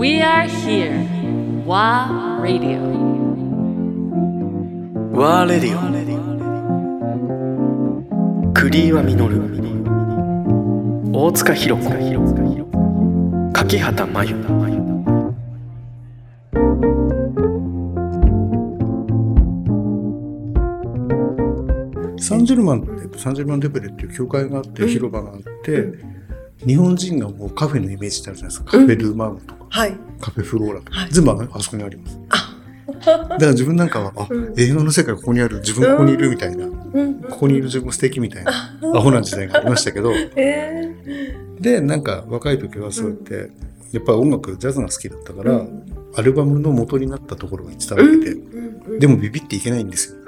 We are here. WA Radio. ワーレディオクリーワミノル大塚弘子。柿畑真由。サンジェルマンってサンジェルマンデペレっていう教会があって、広場があって、日本人がもうカフェのイメージってあるじゃないですか。カフェルーマウンとか、はい。カフェフローラとか、はい全部あそこにあります。だから自分なんかは、あ、映画の世界ここにある、自分ここにいるみたいな、うん。ここにいる自分素敵みたいな、アホな時代がありましたけど、えで、なんか若い時はそうやって、やっぱり音楽、ジャズが好きだったから、アルバムの元になったところが伝わってて、でもビビっていけないんですよ。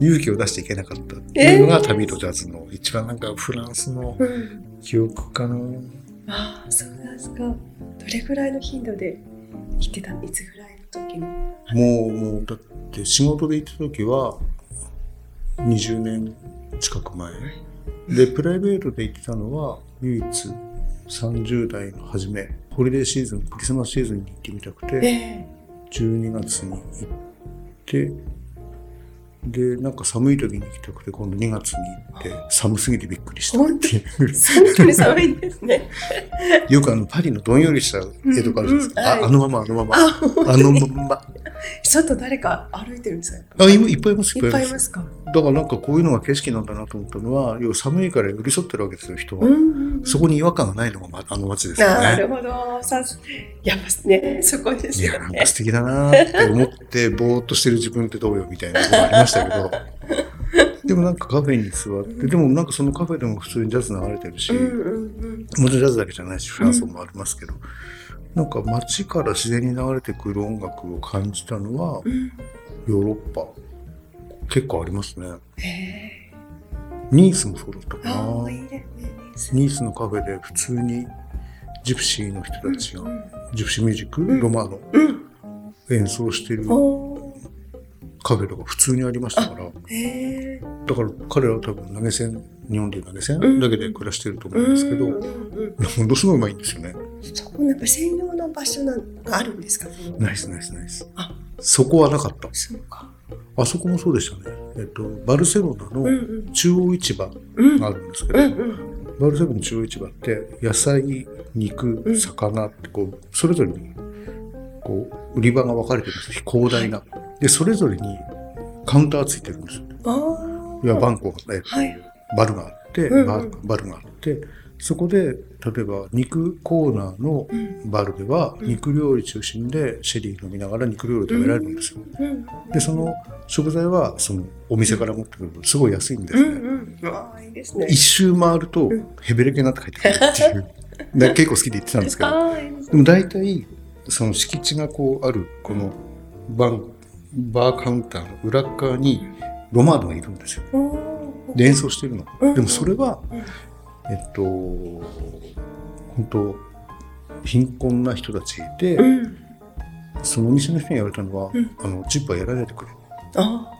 勇気を出していけなかったっていうのが旅とジャズの一番なんかフランスのうん。記憶かな。そうなんですか。どれぐらいの頻度で行ってたいつぐらいの時に？もう、もう、だって仕事で行った時は20年近く前。で、プライベートで行ってたのは唯一30代の初め、ホリデーシーズン、クリスマスシーズンに行ってみたくて、え12月に行って、で、なんか寒い時に行きたくて、今度2月に行って、寒すぎてびっくりしたっていう。えそんなに寒いんですね。よくあのパリのどんよりした絵とかあるじゃないですか。うんうんはいああのまま、あのまま。あ、あのまま。外誰か歩いてるんですか？あ、今いっぱいいます、いっぱいいますか？だからなんかこういうのが景色なんだなと思ったのは、要は寒いから寄り添ってるわけですよ、人は。うんうん。そこに違和感がないのがまあの街ですよね。なるほど。さす、やっぱね、そこですいや、よねなんか。素敵だなって思って、ぼーっとしてる自分ってどうよみたいなことがありましたけど、でもなんかカフェに座って、でもなんかそのカフェでも普通にジャズ流れてるし、うんうんうん。もちろんジャズだけじゃないし、フランスもありますけど、なんか街から自然に流れてくる音楽を感じたのは、ヨーロッパ、結構ありますね。ニースもそうだったかな。いいね。ニースのカフェで普通にジプシーの人たちが、ジプシーミュージック、んロマーノ、うん。演奏してるカフェとか普通にありましたから。だから彼らは多分投げ銭、日本でいう投げ銭うんだけで暮らしてると思うんですけど、ものすごいうまいんですよね。そこなんか専用の場所なあるんですか？ナイスナイスナイス。あ、そこはなかった。そうか。あそこもそうでしたね。えっと、バルセロナのん。中央市場うん。があるんですけど、バルセロナの中央市場って野菜、肉、魚ってこう、それぞれにこう売り場が分かれてるんですよ。広大な。で、それぞれにカウンターついてるんですよ。いや、バンコが、えはい。バルがあって、バルがあって、そこで、例えば肉コーナーのバルでは、肉料理中心でシェリー飲みながら肉料理食べられるんですよ。うん。で、その食材は、そのお店から持ってくるとすごい安いんですね。うんうん。ああ、いいですね。一周回るとヘベレケになって帰ってくるっていう。で結構好きで言ってたんですけど。でも大体、その敷地がこうある、このバン、バーカウンターの裏っ側にロマードがいるんですよ。で演奏してるの。うんでもそれはうん、えっと、本当貧困な人たちで、うん。そのお店の人に言われたのは、うんあの、チップはやらないでくれってあ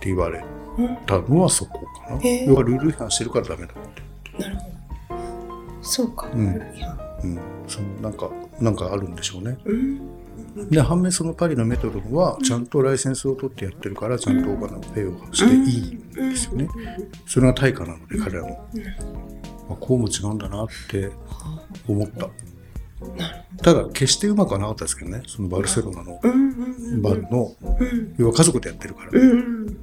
言われ。たのはそこかな。要はルール違反してるからダメだって。なるほど。そうか。うんうん。そのなんか、なんかあるんでしょうね。うん。で、反面そのパリのメトロンは、ちゃんとライセンスを取ってやってるから、ちゃんとお金をペイをしていいんですよね。それが対価なので、彼らも。まあ、こうも違うんだなって思った。ただ、決してうまくはなかったですけどね、そのバルセロナのうんうんバルの、うん。要は家族でやってるから。うん。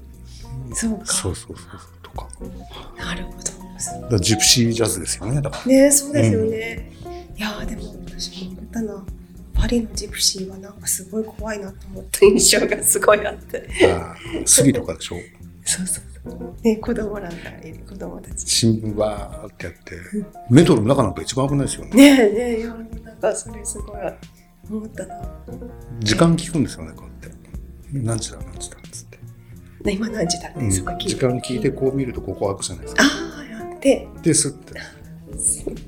そうか。そうそうそう。とか。なるほど。だジプシージャズですよね、だから。ねそうですよね。いやーでも私も思ったな。パリのジプシーはなんかすごい怖いなと思った印象がすごいあって。あースリとかでしょ？そうそうそう。ね子供らがいる子供たち。新聞わーってやって。メトロの中なんか一番危ないですよね。ねえねえなんかそれすごい思ったな。時間聞くんですよね、こうやって。何時だ、何時だ、つって。ね今何時だって、うんそこ聞いて。時間聞いてこう見るとここ開くじゃないですか。ああやって。ですって。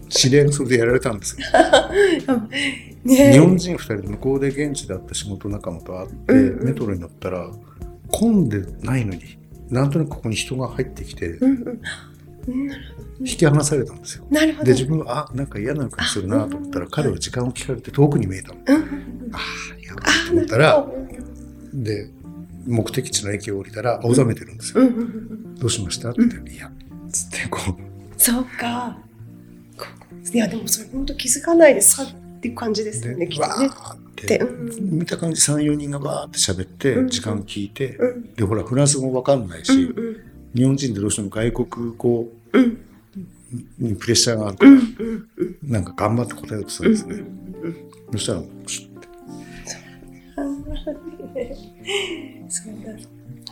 知り合いのそれでやられたんですよ。ねえ日本人2人で向こうで現地で会った仕事仲間と会って、うんうんメトロに乗ったら混んでないのになんとなくここに人が入ってきて、引き離されたんですよ。なるほど。で自分はあなんか嫌な予感するなと思ったら彼は時間を聞かれて遠くに見えたの。ああやばいと思ったらうんで目的地の駅を降りたら青ざめてるんですよ。どうしましたって言って、いやつってこうそうか。こいやでもそれ本当気づかないでさっていう感じですでよねきっわとね。ーって。見た感じ34人がわーって喋ってうん。時間聞いて。うんでほらフランス語わかんないうんし日本人でどうしても外国語うん。うんにプレッシャーがあるかうんらうんうん。なんか頑張って答えようとするんですね。そしたらシュッて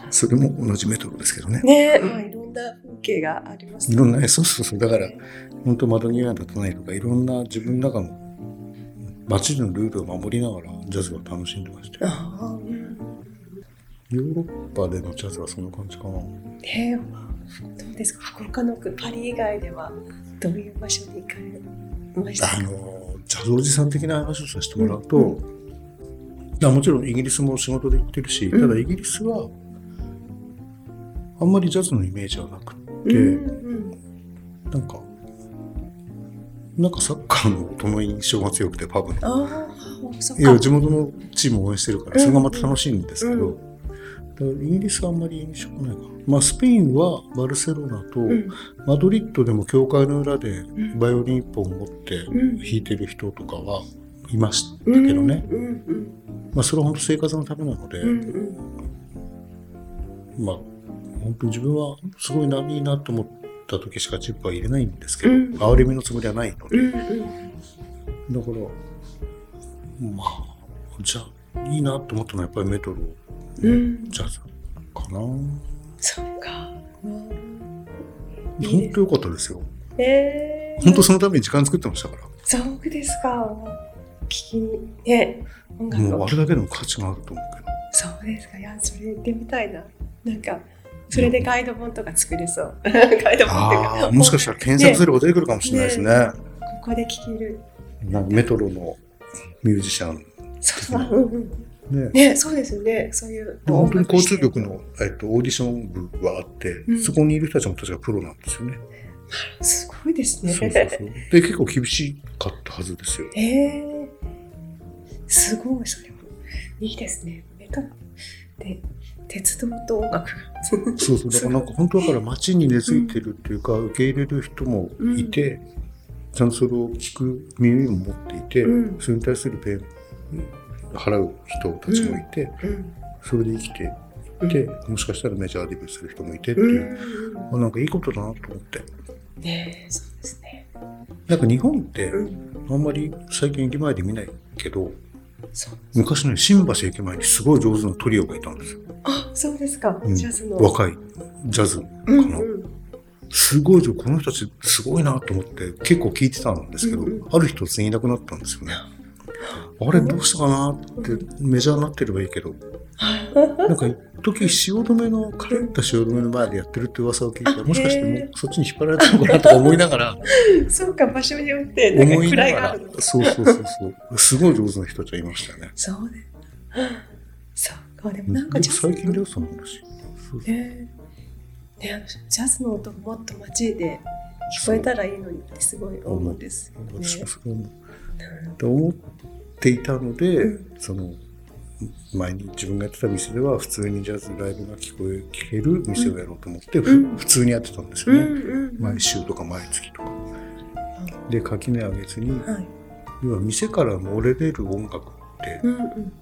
それも同じメトロですけどね。ねまあいな風景がありますいろんなね、そうそうそう。だから、本当窓際に立たないとか、いろんな自分の中の街のルールを守りながらジャズを楽しんでましたよ。ヨーロッパでのジャズはそんな感じかな。えー、どうですか？福岡のパリ以外ではどういう場所に行かれました？かあの、ジャズおじさん的な話をさせてもらうと、あもちろんイギリスも仕事で行ってるし、うんただイギリスは、あんまりジャズのイメージはなくって、うんなんか、なんかサッカーの音の印象が強くて、パブの。いやか地元のチームを応援してるからそれがまた楽しいんですけど、うだからイギリスはあんまり印象ないかな、まあ、スペインはバルセロナと、うん。マドリッドでも教会の裏でん。バイオリン一本持ってうん。弾いてる人とかはいましたけどね、うんうん。まあ、それは本当生活のためなので、うんうん。まあ本当に自分はすごいないいなと思った時しかチップは入れないんですけど、うん。哀れみのつもりはないので、うんうん。だからまあじゃあいいなと思ったのはやっぱりメトロうん。ジャズかな。そうか。本当良かったですよ。えー、本当そのために時間作ってましたから。そうですか。聞きにね音楽を。もうあれだけでも価値があると思うけど。そうですか。いやそれ行ってみたいな。なんかそれでガイド本とか作れそう。ガイド本っていうかもしかしたら検索すれば出てくるかもしれないですね。ここで聴ける。なんかメトロのミュージシャン。そう。うんうんね。ねそうですよね。そういうで本当に交通局の、えっと、オーディション部があって、うん。そこにいる人たちも確かプロなんですよね。すごいですね。そうそうそう。で、結構厳しかったはずですよ。えー、すごいそれも。いいですね。メトロ。で鉄道と音楽が。そうそう。だからなんか本当だから街に根付いてるっていうか、受け入れる人もいて、ちゃんとそれを聞く耳も持っていて、うん。それに対するペン払う人たちもいて、うん。それで生きていって、もしかしたらメジャーデビューする人もいてっていう、うん。あなんかいいことだなと思って。ねそうですね。なんか日本ってうん。あんまり最近駅前で見ないけど、昔ね、新橋駅前にすごい上手なトリオがいたんですよ。あそうですか、うん。ジャズの。若いジャズかな。うんうん。すごいこの人たちすごいなと思って結構聞いてたんですけど、うんうん。ある日突然いなくなったんですよね。あれどうしたかなってメジャーになってればいいけど、なんか一時汐留のカレンタ汐留の前でやってるって噂を聞いて、あもしかしてもへうそっちに引っ張られたのかなとか思いながら、そうか場所によってなんか思いながら。るの、そうそうそうそう、すごい上手な人たちがいましたね。そうね。そうかでもなんかでジャズ最近だよ、その話。ねねあのジャズの音もっと街で聞こえたらいいのにってすごい思うんですよね。私もそれ思う。と思っていたので、うん。その前に自分がやってた店では普通にジャズライブが聞こえ聞ける店をやろうと思って、ふうん。普通にやってたんですうよね、んうん毎週とか毎月とか。で垣根上げずに、はい。要は店から漏れ出る音楽うんうん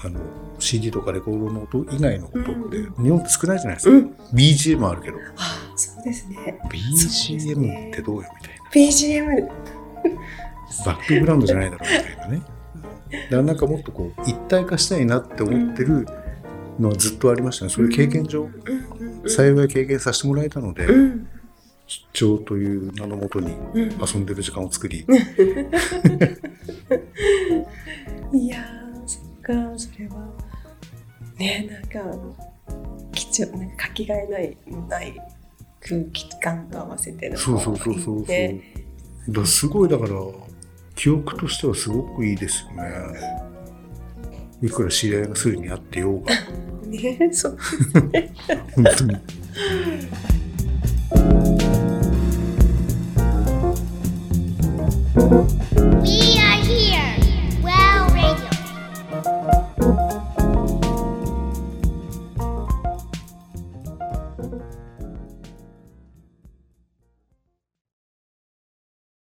あの CD とかレコードの音以外の音って、うん日本って少ないじゃないですか、うん。BGM あるけど。あそうですね。BGM ってどうよみたいな。BGM バックグラウンドじゃないだろうみたいなね。だからなんかもっとこう一体化したいなって思ってるのはずっとありましたね。それ経験上、幸い経験させてもらえたので、うん。出張という名のもとにうん。遊んでる時間を作り、いやそっかそれは。ねなんか貴重なんかかけがえないない空気感と合わせてそうそうそうそうそう。だすごいだから記憶としてはすごくいいですよね。いくら知り合いがすぐにあってようが。ねそうですね。本当に。